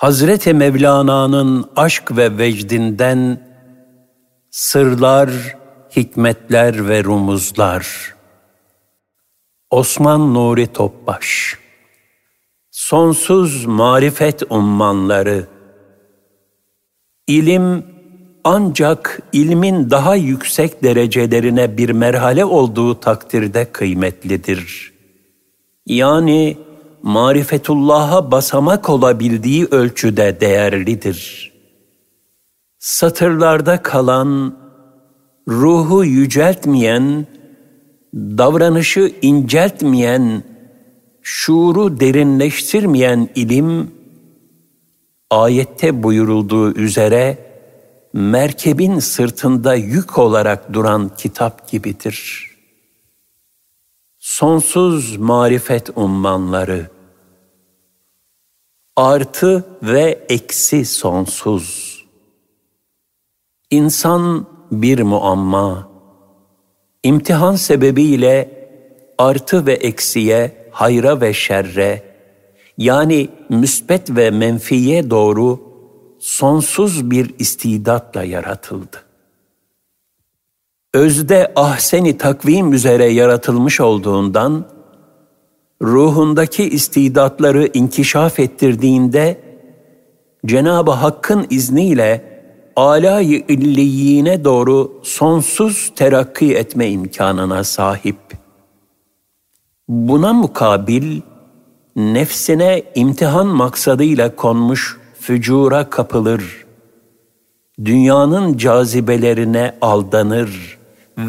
Hazreti Mevlana'nın aşk ve vecdinden sırlar, hikmetler ve rumuzlar. Osman Nuri Topbaş Sonsuz marifet ummanları İlim ancak ilmin daha yüksek derecelerine bir merhale olduğu takdirde kıymetlidir. Yani marifetullah'a basamak olabildiği ölçüde değerlidir. Satırlarda kalan, ruhu yüceltmeyen, davranışı inceltmeyen, şuuru derinleştirmeyen ilim, ayette buyurulduğu üzere, merkebin sırtında yük olarak duran kitap gibidir. Sonsuz marifet ummanları, artı ve eksi sonsuz. İnsan bir muamma, imtihan sebebiyle artı ve eksiye, hayra ve şerre, yani müsbet ve menfiye doğru sonsuz bir istidatla yaratıldı. Özde ahseni takvim üzere yaratılmış olduğundan, ruhundaki istidatları inkişaf ettirdiğinde, Cenab-ı Hakk'ın izniyle âlâ-i illiyine doğru sonsuz terakki etme imkanına sahip. Buna mukabil, nefsine imtihan maksadıyla konmuş fücura kapılır, dünyanın cazibelerine aldanır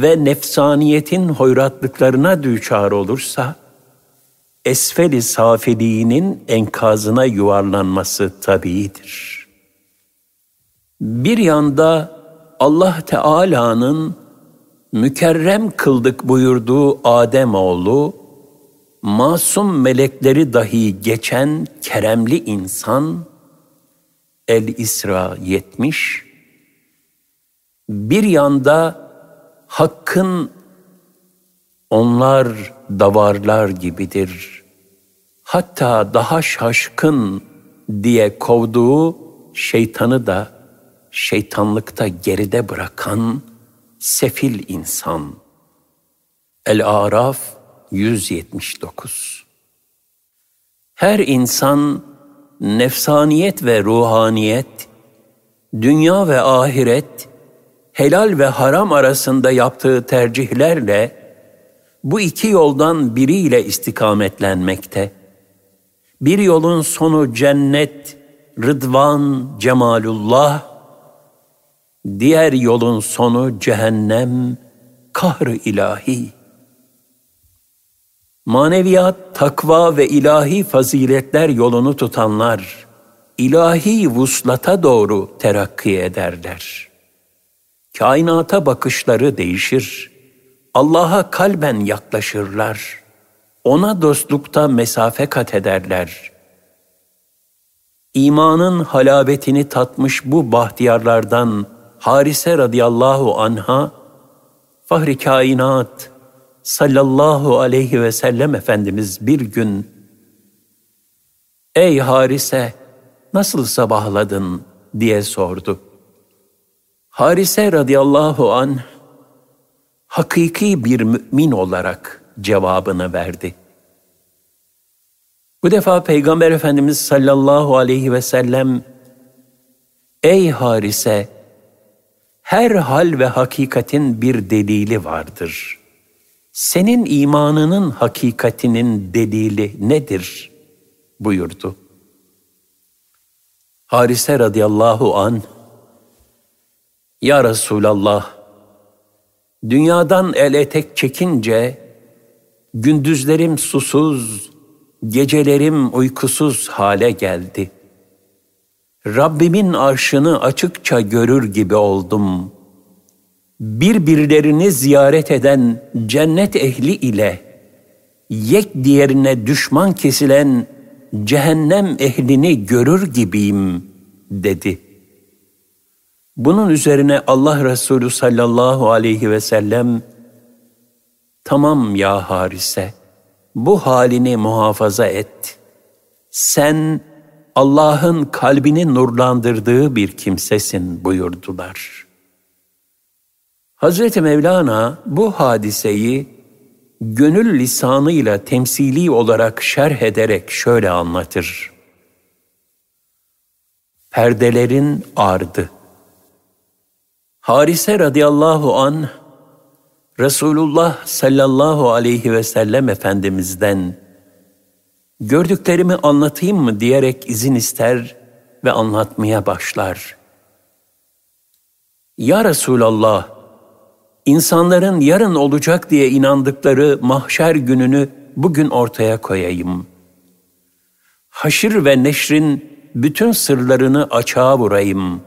ve nefsaniyetin hoyratlıklarına düçar olursa, esfeli safiliğinin enkazına yuvarlanması tabiidir. Bir yanda Allah Teala'nın mükerrem kıldık buyurduğu Adem oğlu, masum melekleri dahi geçen keremli insan, El-İsra 70, bir yanda Hakk'ın onlar davarlar gibidir. Hatta daha şaşkın diye kovduğu şeytanı da şeytanlıkta geride bırakan sefil insan. El-Araf 179 Her insan nefsaniyet ve ruhaniyet, dünya ve ahiret, helal ve haram arasında yaptığı tercihlerle bu iki yoldan biriyle istikametlenmekte. Bir yolun sonu cennet, rıdvan, cemalullah, diğer yolun sonu cehennem, kahr ilahi.'' maneviyat, takva ve ilahi faziletler yolunu tutanlar, ilahi vuslata doğru terakki ederler. Kainata bakışları değişir, Allah'a kalben yaklaşırlar, ona dostlukta mesafe kat ederler. İmanın halabetini tatmış bu bahtiyarlardan Harise radıyallahu anha, Fahri kainat, sallallahu aleyhi ve sellem Efendimiz bir gün ''Ey Harise, nasıl sabahladın?'' diye sordu. Harise radıyallahu an hakiki bir mümin olarak cevabını verdi. Bu defa Peygamber Efendimiz sallallahu aleyhi ve sellem Ey Harise, her hal ve hakikatin bir delili vardır.'' senin imanının hakikatinin delili nedir? buyurdu. Harise radıyallahu an Ya Resulallah dünyadan el etek çekince gündüzlerim susuz, gecelerim uykusuz hale geldi. Rabbimin arşını açıkça görür gibi oldum.'' birbirlerini ziyaret eden cennet ehli ile yek diğerine düşman kesilen cehennem ehlini görür gibiyim dedi. Bunun üzerine Allah Resulü sallallahu aleyhi ve sellem tamam ya Harise bu halini muhafaza et. Sen Allah'ın kalbini nurlandırdığı bir kimsesin buyurdular. Hazreti Mevlana bu hadiseyi gönül lisanıyla temsili olarak şerh ederek şöyle anlatır. Perdelerin ardı. Harise radıyallahu an Resulullah sallallahu aleyhi ve sellem Efendimiz'den gördüklerimi anlatayım mı diyerek izin ister ve anlatmaya başlar. Ya Resulallah, insanların yarın olacak diye inandıkları mahşer gününü bugün ortaya koyayım. Haşır ve neşrin bütün sırlarını açığa vurayım.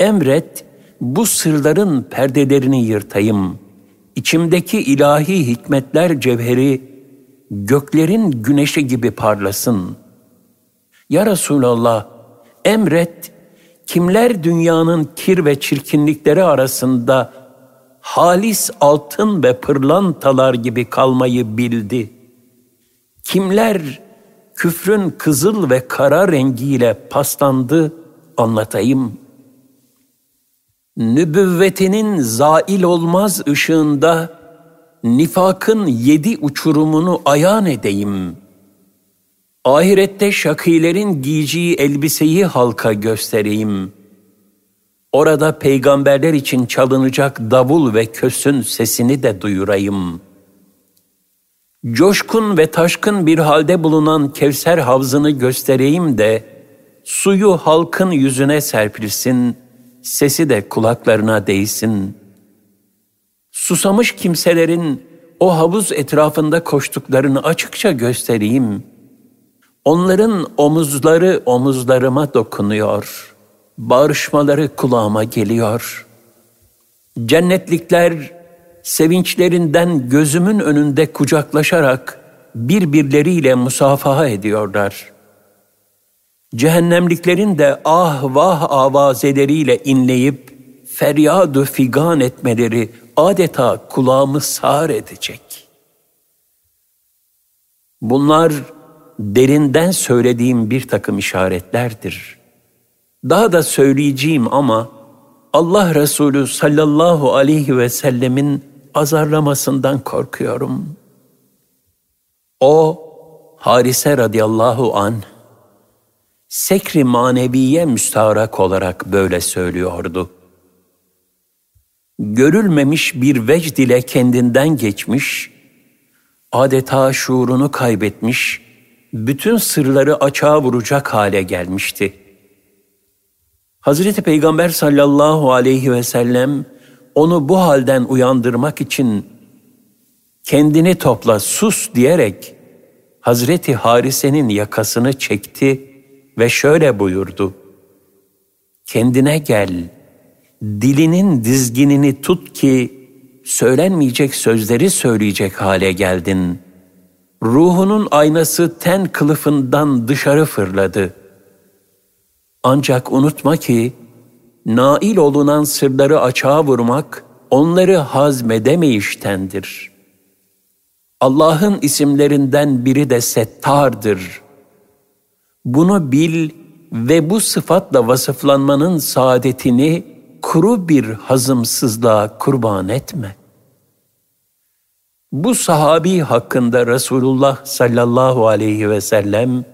Emret, bu sırların perdelerini yırtayım. İçimdeki ilahi hikmetler cevheri göklerin güneşi gibi parlasın. Ya Resulallah, emret, kimler dünyanın kir ve çirkinlikleri arasında halis altın ve pırlantalar gibi kalmayı bildi. Kimler küfrün kızıl ve kara rengiyle paslandı anlatayım. Nübüvvetinin zail olmaz ışığında nifakın yedi uçurumunu ayan edeyim. Ahirette şakilerin giyeceği elbiseyi halka göstereyim. Orada peygamberler için çalınacak davul ve kösün sesini de duyurayım. Coşkun ve taşkın bir halde bulunan Kevser havzını göstereyim de, suyu halkın yüzüne serpilsin, sesi de kulaklarına değsin.'' Susamış kimselerin o havuz etrafında koştuklarını açıkça göstereyim. Onların omuzları omuzlarıma dokunuyor. Bağırışmaları kulağıma geliyor. Cennetlikler sevinçlerinden gözümün önünde kucaklaşarak birbirleriyle musafaha ediyorlar. Cehennemliklerin de ah vah avazeleriyle inleyip feryadu figan etmeleri adeta kulağımı sağır edecek. Bunlar derinden söylediğim bir takım işaretlerdir. Daha da söyleyeceğim ama Allah Resulü sallallahu aleyhi ve sellemin azarlamasından korkuyorum. O Harise radıyallahu an sekri maneviye müstaharak olarak böyle söylüyordu görülmemiş bir vecd ile kendinden geçmiş, adeta şuurunu kaybetmiş, bütün sırları açığa vuracak hale gelmişti. Hazreti Peygamber sallallahu aleyhi ve sellem onu bu halden uyandırmak için kendini topla sus diyerek Hazreti Harise'nin yakasını çekti ve şöyle buyurdu. Kendine gel.'' dilinin dizginini tut ki söylenmeyecek sözleri söyleyecek hale geldin. Ruhunun aynası ten kılıfından dışarı fırladı. Ancak unutma ki nail olunan sırları açığa vurmak onları hazmedemeyiştendir. Allah'ın isimlerinden biri de Settar'dır. Bunu bil ve bu sıfatla vasıflanmanın saadetini kuru bir hazımsızlığa kurban etme. Bu sahabi hakkında Resulullah sallallahu aleyhi ve sellem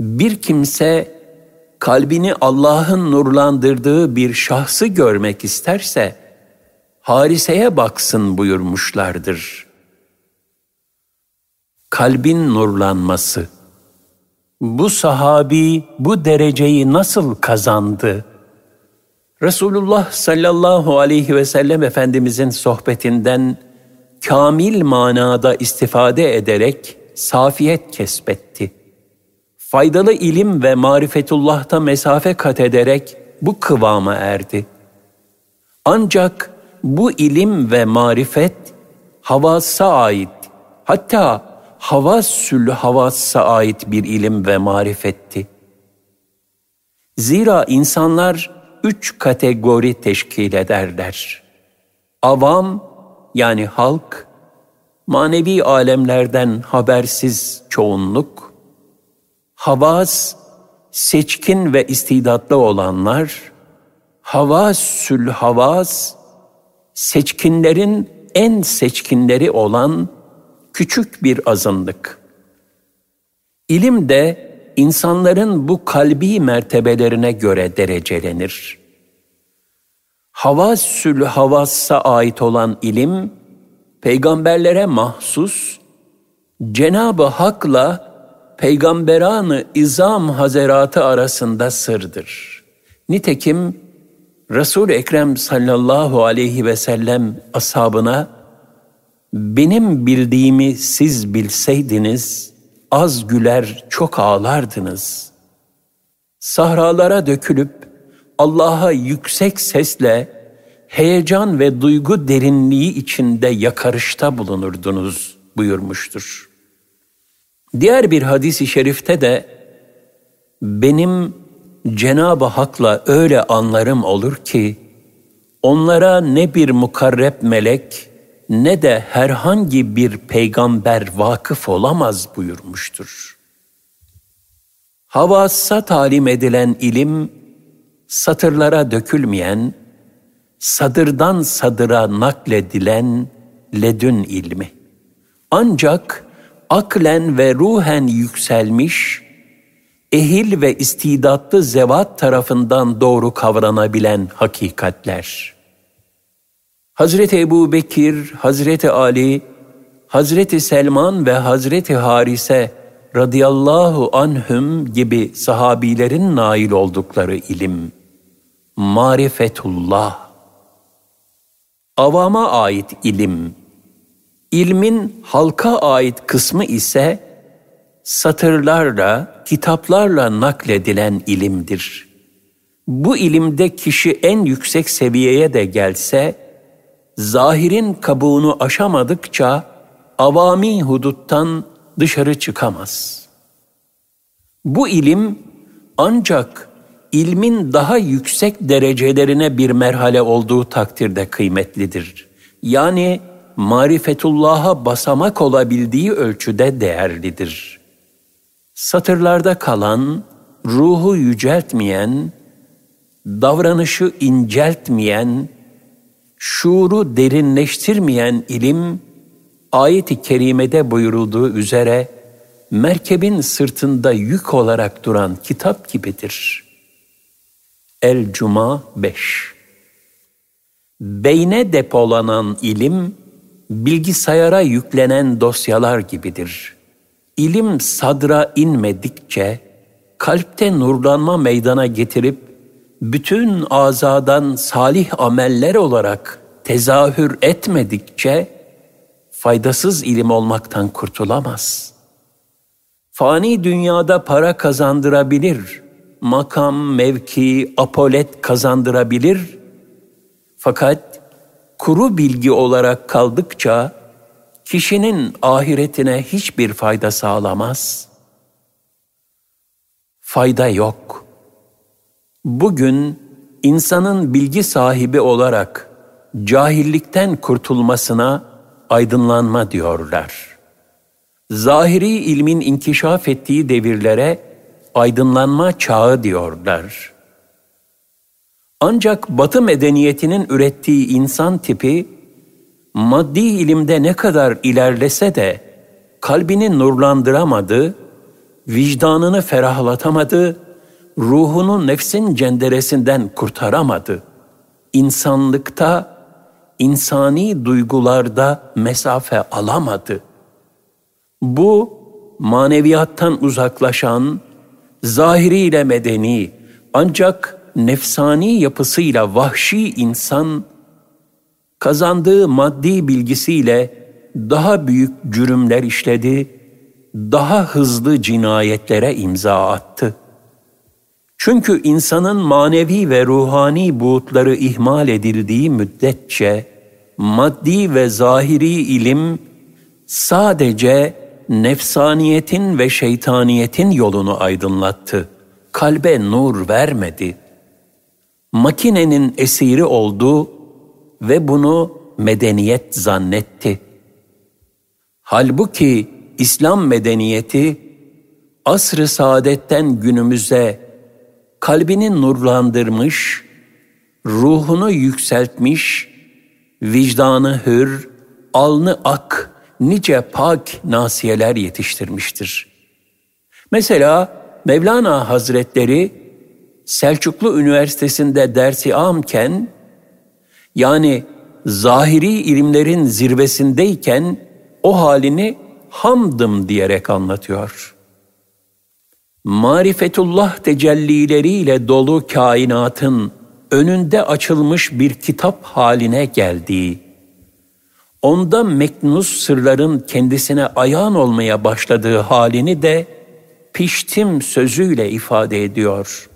bir kimse kalbini Allah'ın nurlandırdığı bir şahsı görmek isterse hariseye baksın buyurmuşlardır. Kalbin nurlanması Bu sahabi bu dereceyi nasıl kazandı? Resulullah sallallahu aleyhi ve sellem Efendimizin sohbetinden kamil manada istifade ederek safiyet kesbetti. Faydalı ilim ve marifetullah'ta mesafe kat ederek bu kıvama erdi. Ancak bu ilim ve marifet havasa ait, hatta havasül havasa ait bir ilim ve marifetti. Zira insanlar üç kategori teşkil ederler. Avam yani halk, manevi alemlerden habersiz çoğunluk, havas seçkin ve istidatlı olanlar, havasül havas, seçkinlerin en seçkinleri olan küçük bir azınlık. İlim de insanların bu kalbi mertebelerine göre derecelenir. Havasül havassa ait olan ilim, peygamberlere mahsus, Cenab-ı Hak'la peygamberanı izam hazeratı arasında sırdır. Nitekim resul Ekrem sallallahu aleyhi ve sellem ashabına benim bildiğimi siz bilseydiniz az güler çok ağlardınız. Sahralara dökülüp Allah'a yüksek sesle heyecan ve duygu derinliği içinde yakarışta bulunurdunuz buyurmuştur. Diğer bir hadisi şerifte de benim Cenab-ı Hak'la öyle anlarım olur ki onlara ne bir mukarreb melek ne de herhangi bir peygamber vakıf olamaz buyurmuştur. Havassa talim edilen ilim satırlara dökülmeyen, sadırdan sadıra nakledilen ledün ilmi. Ancak aklen ve ruhen yükselmiş, ehil ve istidatlı zevat tarafından doğru kavranabilen hakikatler. Hazreti Ebu Bekir, Hazreti Ali, Hazreti Selman ve Hazreti Harise radıyallahu anhüm gibi sahabilerin nail oldukları ilim, marifetullah. Avama ait ilim, İlmin halka ait kısmı ise satırlarla, kitaplarla nakledilen ilimdir. Bu ilimde kişi en yüksek seviyeye de gelse, zahirin kabuğunu aşamadıkça avami huduttan dışarı çıkamaz. Bu ilim ancak ilmin daha yüksek derecelerine bir merhale olduğu takdirde kıymetlidir. Yani marifetullah'a basamak olabildiği ölçüde değerlidir. Satırlarda kalan, ruhu yüceltmeyen, davranışı inceltmeyen, şuuru derinleştirmeyen ilim, ayet-i kerimede buyurulduğu üzere merkebin sırtında yük olarak duran kitap gibidir. El-Cuma 5 Beyne depolanan ilim, bilgisayara yüklenen dosyalar gibidir. İlim sadra inmedikçe, kalpte nurlanma meydana getirip, bütün azadan salih ameller olarak tezahür etmedikçe, faydasız ilim olmaktan kurtulamaz. Fani dünyada para kazandırabilir, makam, mevki, apolet kazandırabilir, fakat kuru bilgi olarak kaldıkça kişinin ahiretine hiçbir fayda sağlamaz. Fayda yok. Bugün insanın bilgi sahibi olarak cahillikten kurtulmasına aydınlanma diyorlar. Zahiri ilmin inkişaf ettiği devirlere aydınlanma çağı diyorlar. Ancak Batı medeniyetinin ürettiği insan tipi maddi ilimde ne kadar ilerlese de kalbini nurlandıramadı, vicdanını ferahlatamadı, ruhunu nefsin cenderesinden kurtaramadı. İnsanlıkta, insani duygularda mesafe alamadı. Bu maneviyattan uzaklaşan, zahiriyle medeni ancak nefsani yapısıyla vahşi insan kazandığı maddi bilgisiyle daha büyük cürümler işledi, daha hızlı cinayetlere imza attı. Çünkü insanın manevi ve ruhani buğutları ihmal edildiği müddetçe maddi ve zahiri ilim sadece nefsaniyetin ve şeytaniyetin yolunu aydınlattı. Kalbe nur vermedi makinenin esiri oldu ve bunu medeniyet zannetti. Halbuki İslam medeniyeti asr-ı saadetten günümüze kalbini nurlandırmış, ruhunu yükseltmiş, vicdanı hür, alnı ak, nice pak nasiyeler yetiştirmiştir. Mesela Mevlana Hazretleri Selçuklu Üniversitesi'nde dersi amken, yani zahiri ilimlerin zirvesindeyken o halini hamdım diyerek anlatıyor. Marifetullah tecellileriyle dolu kainatın önünde açılmış bir kitap haline geldiği, onda meknus sırların kendisine ayağın olmaya başladığı halini de piştim sözüyle ifade ediyor.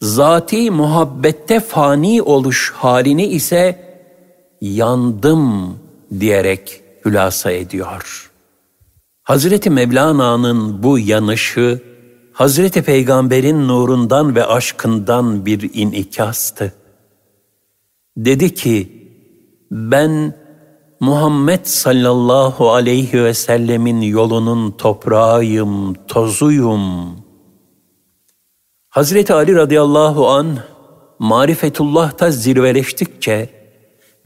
Zati muhabbette fani oluş halini ise yandım diyerek hülasa ediyor. Hazreti Mevlana'nın bu yanışı Hazreti Peygamber'in nurundan ve aşkından bir inikastı. Dedi ki, ben Muhammed sallallahu aleyhi ve sellemin yolunun toprağıyım, tozuyum. Hazreti Ali radıyallahu an marifetullah'ta zirveleştikçe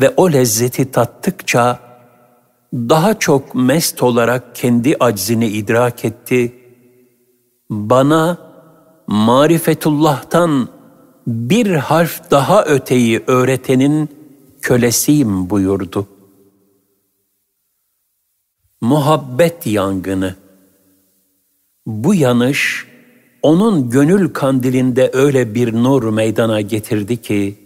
ve o lezzeti tattıkça daha çok mest olarak kendi aczini idrak etti. Bana marifetullah'tan bir harf daha öteyi öğretenin kölesiyim buyurdu. Muhabbet yangını. Bu yanış onun gönül kandilinde öyle bir nur meydana getirdi ki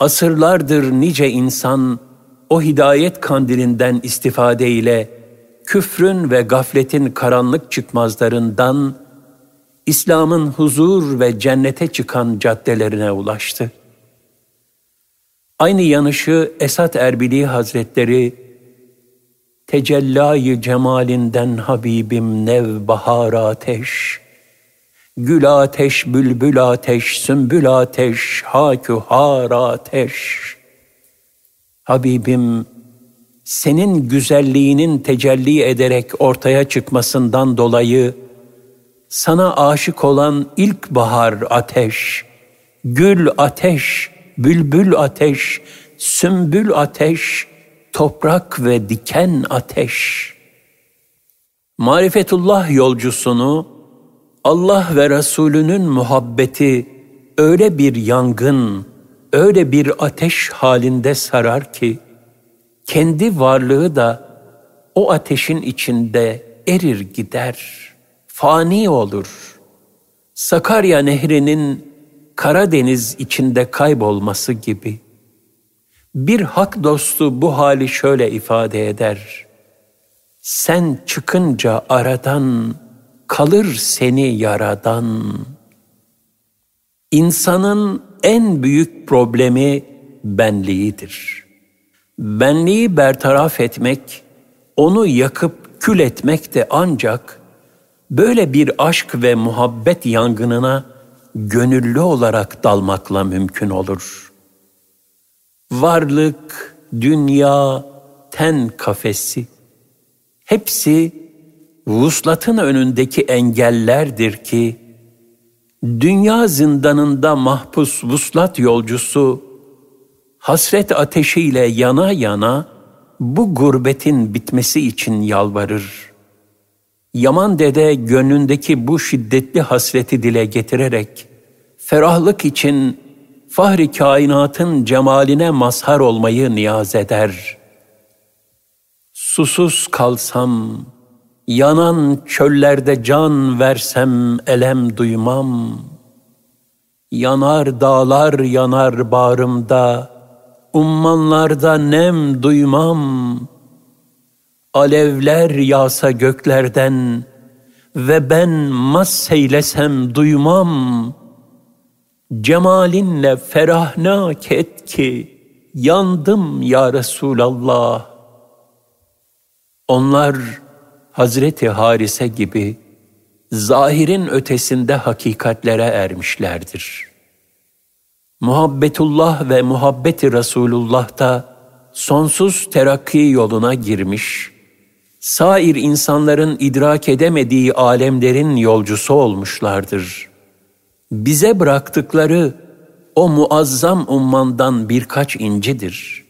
asırlardır nice insan o hidayet kandilinden istifade ile küfrün ve gafletin karanlık çıkmazlarından İslam'ın huzur ve cennete çıkan caddelerine ulaştı. Aynı yanışı Esat Erbili Hazretleri Tecellayı cemalinden Habibim nev bahar ateş, Gül ateş, bülbül ateş, sümbül ateş, hakühar ateş. Habibim, senin güzelliğinin tecelli ederek ortaya çıkmasından dolayı, sana aşık olan ilk bahar ateş, gül ateş, bülbül ateş, sümbül ateş, toprak ve diken ateş. Marifetullah yolcusunu Allah ve Resulünün muhabbeti öyle bir yangın, öyle bir ateş halinde sarar ki kendi varlığı da o ateşin içinde erir gider, fani olur. Sakarya Nehri'nin Karadeniz içinde kaybolması gibi. Bir hak dostu bu hali şöyle ifade eder. Sen çıkınca aradan kalır seni yaradan. İnsanın en büyük problemi benliğidir. Benliği bertaraf etmek, onu yakıp kül etmek de ancak böyle bir aşk ve muhabbet yangınına gönüllü olarak dalmakla mümkün olur. Varlık, dünya, ten kafesi hepsi vuslatın önündeki engellerdir ki, dünya zindanında mahpus vuslat yolcusu, hasret ateşiyle yana yana bu gurbetin bitmesi için yalvarır. Yaman dede gönlündeki bu şiddetli hasreti dile getirerek, ferahlık için fahri kainatın cemaline mazhar olmayı niyaz eder. Susuz kalsam, Yanan çöllerde can versem elem duymam. Yanar dağlar yanar bağrımda, ummanlarda nem duymam. Alevler yağsa göklerden ve ben masseylesem duymam. Cemalinle ferahnak et ki yandım ya Resulallah. Onlar Hazreti Harise gibi zahirin ötesinde hakikatlere ermişlerdir. Muhabbetullah ve muhabbeti Resulullah da sonsuz terakki yoluna girmiş, sair insanların idrak edemediği alemlerin yolcusu olmuşlardır. bize bıraktıkları o muazzam ummandan birkaç incidir.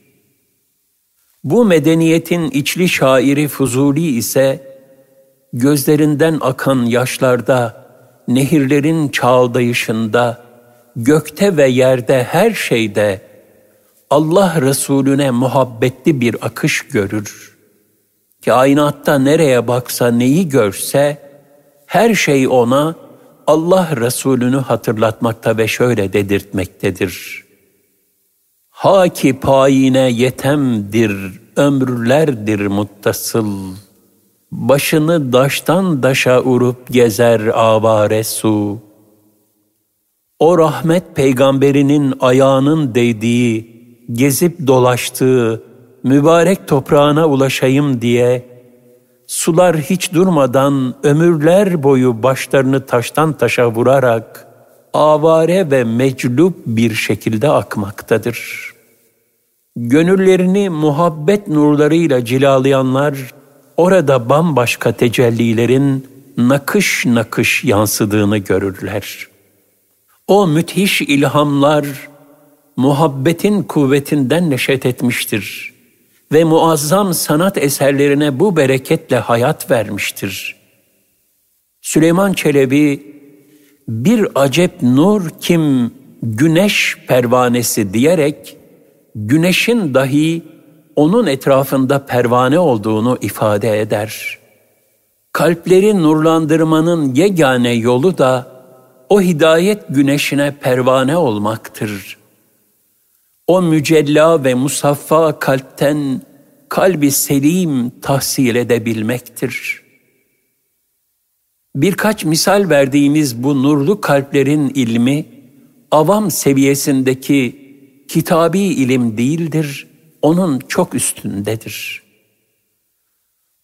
Bu medeniyetin içli şairi Fuzuli ise gözlerinden akan yaşlarda, nehirlerin çağıldayışında, gökte ve yerde her şeyde Allah Resulüne muhabbetli bir akış görür. Kainatta nereye baksa neyi görse, her şey ona Allah Resulünü hatırlatmakta ve şöyle dedirtmektedir. Haki payine yetemdir, ömürlerdir muttasıl. Başını daştan daşa urup gezer avare su. O rahmet peygamberinin ayağının değdiği, gezip dolaştığı, mübarek toprağına ulaşayım diye sular hiç durmadan ömürler boyu başlarını taştan taşa vurarak avare ve meclup bir şekilde akmaktadır. Gönüllerini muhabbet nurlarıyla cilalayanlar orada bambaşka tecellilerin nakış nakış yansıdığını görürler. O müthiş ilhamlar muhabbetin kuvvetinden neşet etmiştir ve muazzam sanat eserlerine bu bereketle hayat vermiştir. Süleyman Çelebi, bir acep nur kim güneş pervanesi diyerek, güneşin dahi onun etrafında pervane olduğunu ifade eder. Kalpleri nurlandırmanın yegane yolu da o hidayet güneşine pervane olmaktır.'' O mücella ve musaffa kalpten kalbi selim tahsil edebilmektir. Birkaç misal verdiğimiz bu nurlu kalplerin ilmi, avam seviyesindeki kitabi ilim değildir, onun çok üstündedir.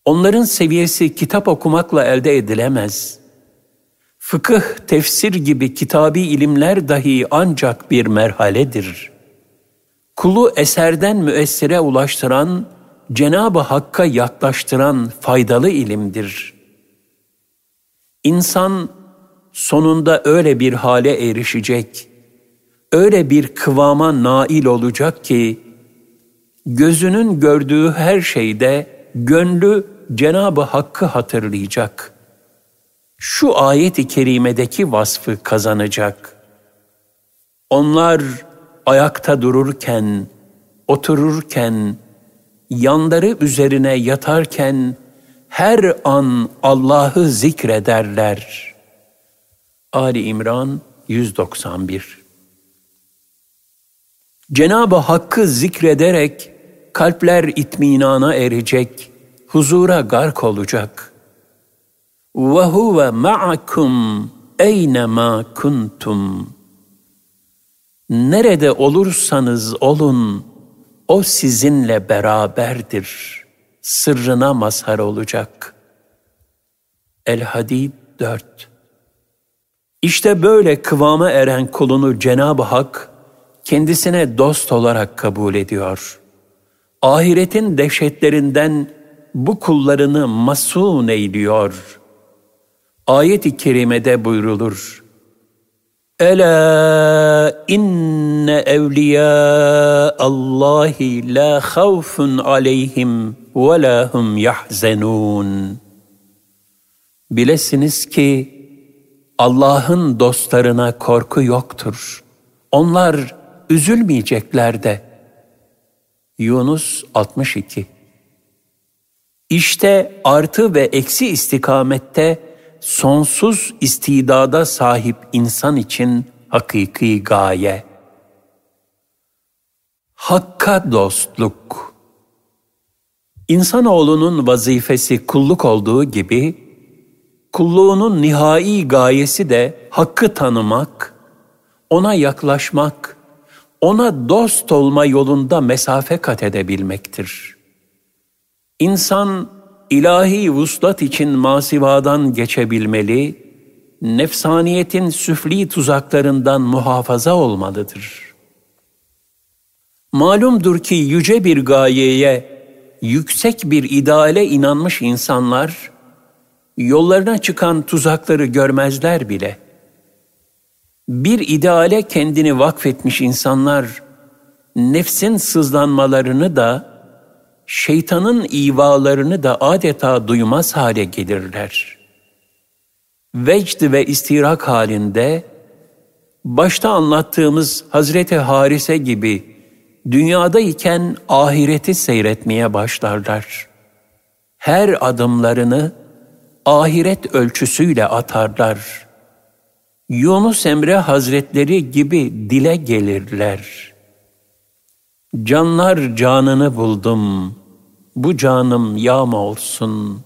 Onların seviyesi kitap okumakla elde edilemez. Fıkıh, tefsir gibi kitabi ilimler dahi ancak bir merhaledir.'' kulu eserden müessire ulaştıran, Cenab-ı Hakk'a yaklaştıran faydalı ilimdir. İnsan sonunda öyle bir hale erişecek, öyle bir kıvama nail olacak ki, gözünün gördüğü her şeyde gönlü Cenab-ı Hakk'ı hatırlayacak. Şu ayet-i kerimedeki vasfı kazanacak. Onlar ayakta dururken, otururken, yanları üzerine yatarken her an Allah'ı zikrederler. Ali İmran 191 Cenab-ı Hakk'ı zikrederek kalpler itminana erecek, huzura gark olacak ve huve ma'akum eynema kuntum. Nerede olursanız olun, o sizinle beraberdir. Sırrına mazhar olacak. El-Hadid 4 İşte böyle kıvama eren kulunu Cenab-ı Hak kendisine dost olarak kabul ediyor. Ahiretin dehşetlerinden bu kullarını masun eyliyor.'' Ayet-i kerimede buyrulur. Ela inne evliya Allahi la havfun aleyhim ve la hum yahzenun. Bilesiniz ki Allah'ın dostlarına korku yoktur. Onlar üzülmeyecekler de. Yunus 62 İşte artı ve eksi istikamette sonsuz istidada sahip insan için hakiki gaye. Hakka dostluk. İnsanoğlunun vazifesi kulluk olduğu gibi, kulluğunun nihai gayesi de hakkı tanımak, ona yaklaşmak, ona dost olma yolunda mesafe kat edebilmektir. İnsan ilahi vuslat için masivadan geçebilmeli, nefsaniyetin süfli tuzaklarından muhafaza olmalıdır. Malumdur ki yüce bir gayeye, yüksek bir ideale inanmış insanlar, yollarına çıkan tuzakları görmezler bile. Bir ideale kendini vakfetmiş insanlar, nefsin sızlanmalarını da, şeytanın ivalarını da adeta duymaz hale gelirler. Vecd ve istirak halinde, başta anlattığımız Hazreti Harise gibi dünyadayken ahireti seyretmeye başlarlar. Her adımlarını ahiret ölçüsüyle atarlar. Yunus Emre Hazretleri gibi dile gelirler. Canlar canını buldum, bu canım yağma olsun.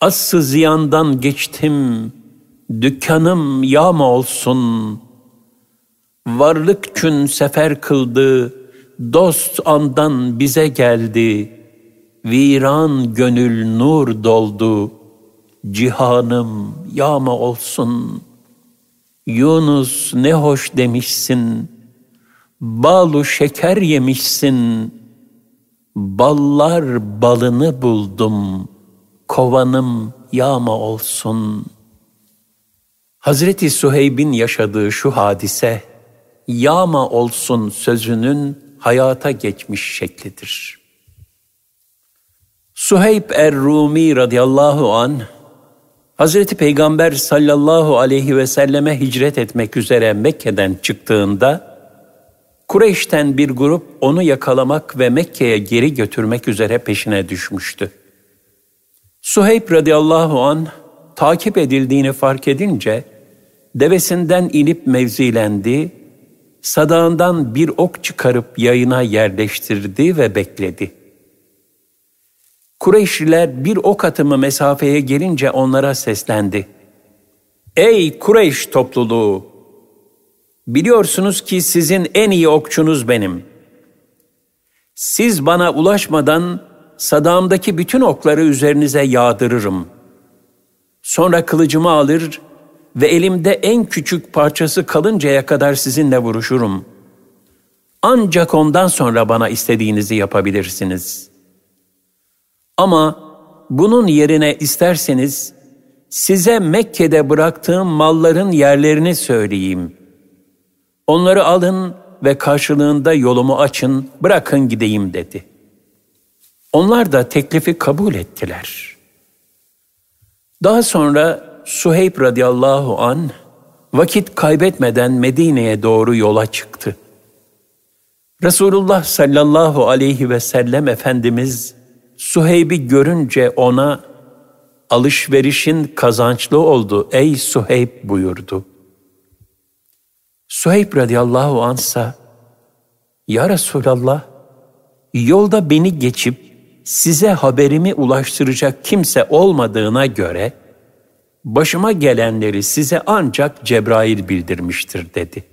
Assı ziyandan geçtim, dükkanım yağma olsun. Varlık çün sefer kıldı, dost andan bize geldi.'' Viran gönül nur doldu, cihanım yağma olsun. Yunus ne hoş demişsin, balu şeker yemişsin. Ballar balını buldum, kovanım yağma olsun. Hazreti Suheyb'in yaşadığı şu hadise, yağma olsun sözünün hayata geçmiş şeklidir.'' Suheyb er-Rumi radıyallahu an Hazreti Peygamber sallallahu aleyhi ve selleme hicret etmek üzere Mekke'den çıktığında Kureyş'ten bir grup onu yakalamak ve Mekke'ye geri götürmek üzere peşine düşmüştü. Suheyb radıyallahu an takip edildiğini fark edince devesinden inip mevzilendi, sadağından bir ok çıkarıp yayına yerleştirdi ve bekledi.'' Kureyşliler bir ok atımı mesafeye gelince onlara seslendi. Ey Kureyş topluluğu! Biliyorsunuz ki sizin en iyi okçunuz benim. Siz bana ulaşmadan sadağımdaki bütün okları üzerinize yağdırırım. Sonra kılıcımı alır ve elimde en küçük parçası kalıncaya kadar sizinle vuruşurum. Ancak ondan sonra bana istediğinizi yapabilirsiniz.'' Ama bunun yerine isterseniz size Mekke'de bıraktığım malların yerlerini söyleyeyim. Onları alın ve karşılığında yolumu açın, bırakın gideyim dedi. Onlar da teklifi kabul ettiler. Daha sonra Suheyb radıyallahu an vakit kaybetmeden Medine'ye doğru yola çıktı. Resulullah sallallahu aleyhi ve sellem Efendimiz Suheyb'i görünce ona alışverişin kazançlı oldu ey Suheyb buyurdu. Suheyb radıyallahu ansa Ya Resulallah yolda beni geçip size haberimi ulaştıracak kimse olmadığına göre başıma gelenleri size ancak Cebrail bildirmiştir dedi.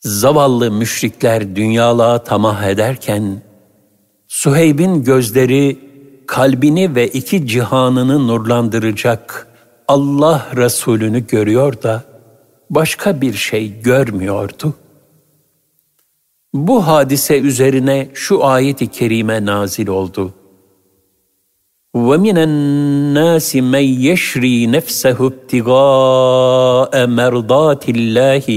Zavallı müşrikler dünyalığa tamah ederken Suheyb'in gözleri kalbini ve iki cihanını nurlandıracak Allah Resulü'nü görüyor da başka bir şey görmüyordu. Bu hadise üzerine şu ayet-i kerime nazil oldu. وَمِنَ النَّاسِ مَنْ يَشْرِي نَفْسَهُ ابْتِغَاءَ مَرْضَاتِ اللّٰهِ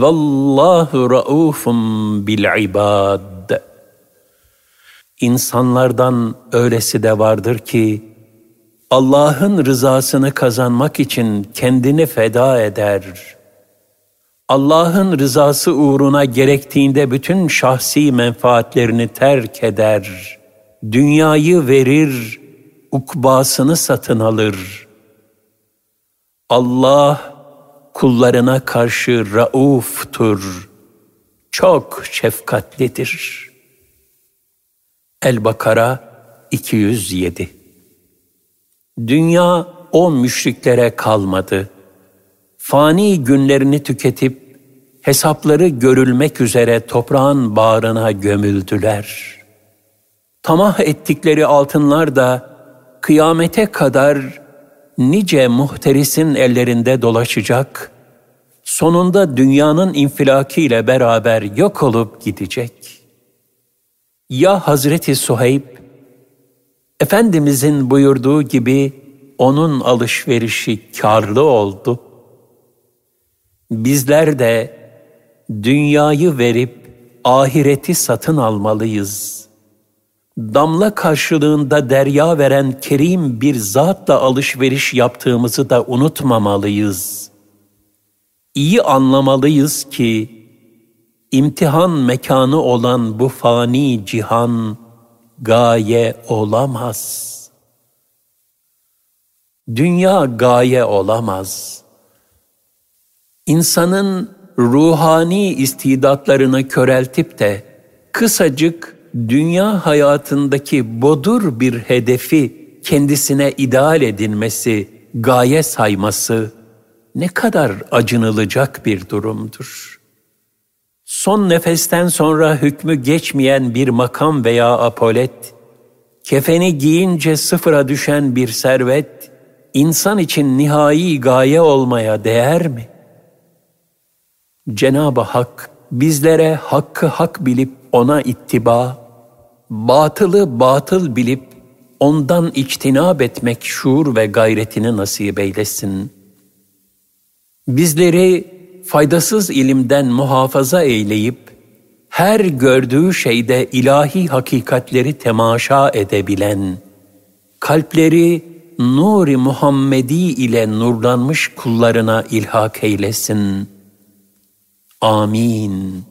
وَاللّٰهُ رَؤُوفٌ بِالْعِبَادِ İnsanlardan öylesi de vardır ki, Allah'ın rızasını kazanmak için kendini feda eder. Allah'ın rızası uğruna gerektiğinde bütün şahsi menfaatlerini terk eder. Dünyayı verir, ukbasını satın alır. Allah kullarına karşı rauftur, çok şefkatlidir.'' El-Bakara 207 Dünya o müşriklere kalmadı. Fani günlerini tüketip hesapları görülmek üzere toprağın bağrına gömüldüler. Tamah ettikleri altınlar da kıyamete kadar nice muhterisin ellerinde dolaşacak, sonunda dünyanın infilaki beraber yok olup gidecek.'' Ya Hazreti Suheyb, Efendimizin buyurduğu gibi onun alışverişi karlı oldu. Bizler de dünyayı verip ahireti satın almalıyız. Damla karşılığında derya veren kerim bir zatla alışveriş yaptığımızı da unutmamalıyız. İyi anlamalıyız ki imtihan mekanı olan bu fani cihan gaye olamaz. Dünya gaye olamaz. İnsanın ruhani istidatlarını köreltip de kısacık dünya hayatındaki bodur bir hedefi kendisine ideal edinmesi, gaye sayması ne kadar acınılacak bir durumdur. Son nefesten sonra hükmü geçmeyen bir makam veya apolet, kefeni giyince sıfıra düşen bir servet, insan için nihai gaye olmaya değer mi?'' Cenab-ı Hak bizlere hakkı hak bilip ona ittiba, batılı batıl bilip ondan içtinab etmek şuur ve gayretini nasip eylesin. Bizleri faydasız ilimden muhafaza eyleyip, her gördüğü şeyde ilahi hakikatleri temaşa edebilen, kalpleri nuri Muhammedi ile nurlanmış kullarına ilhak eylesin. Amin.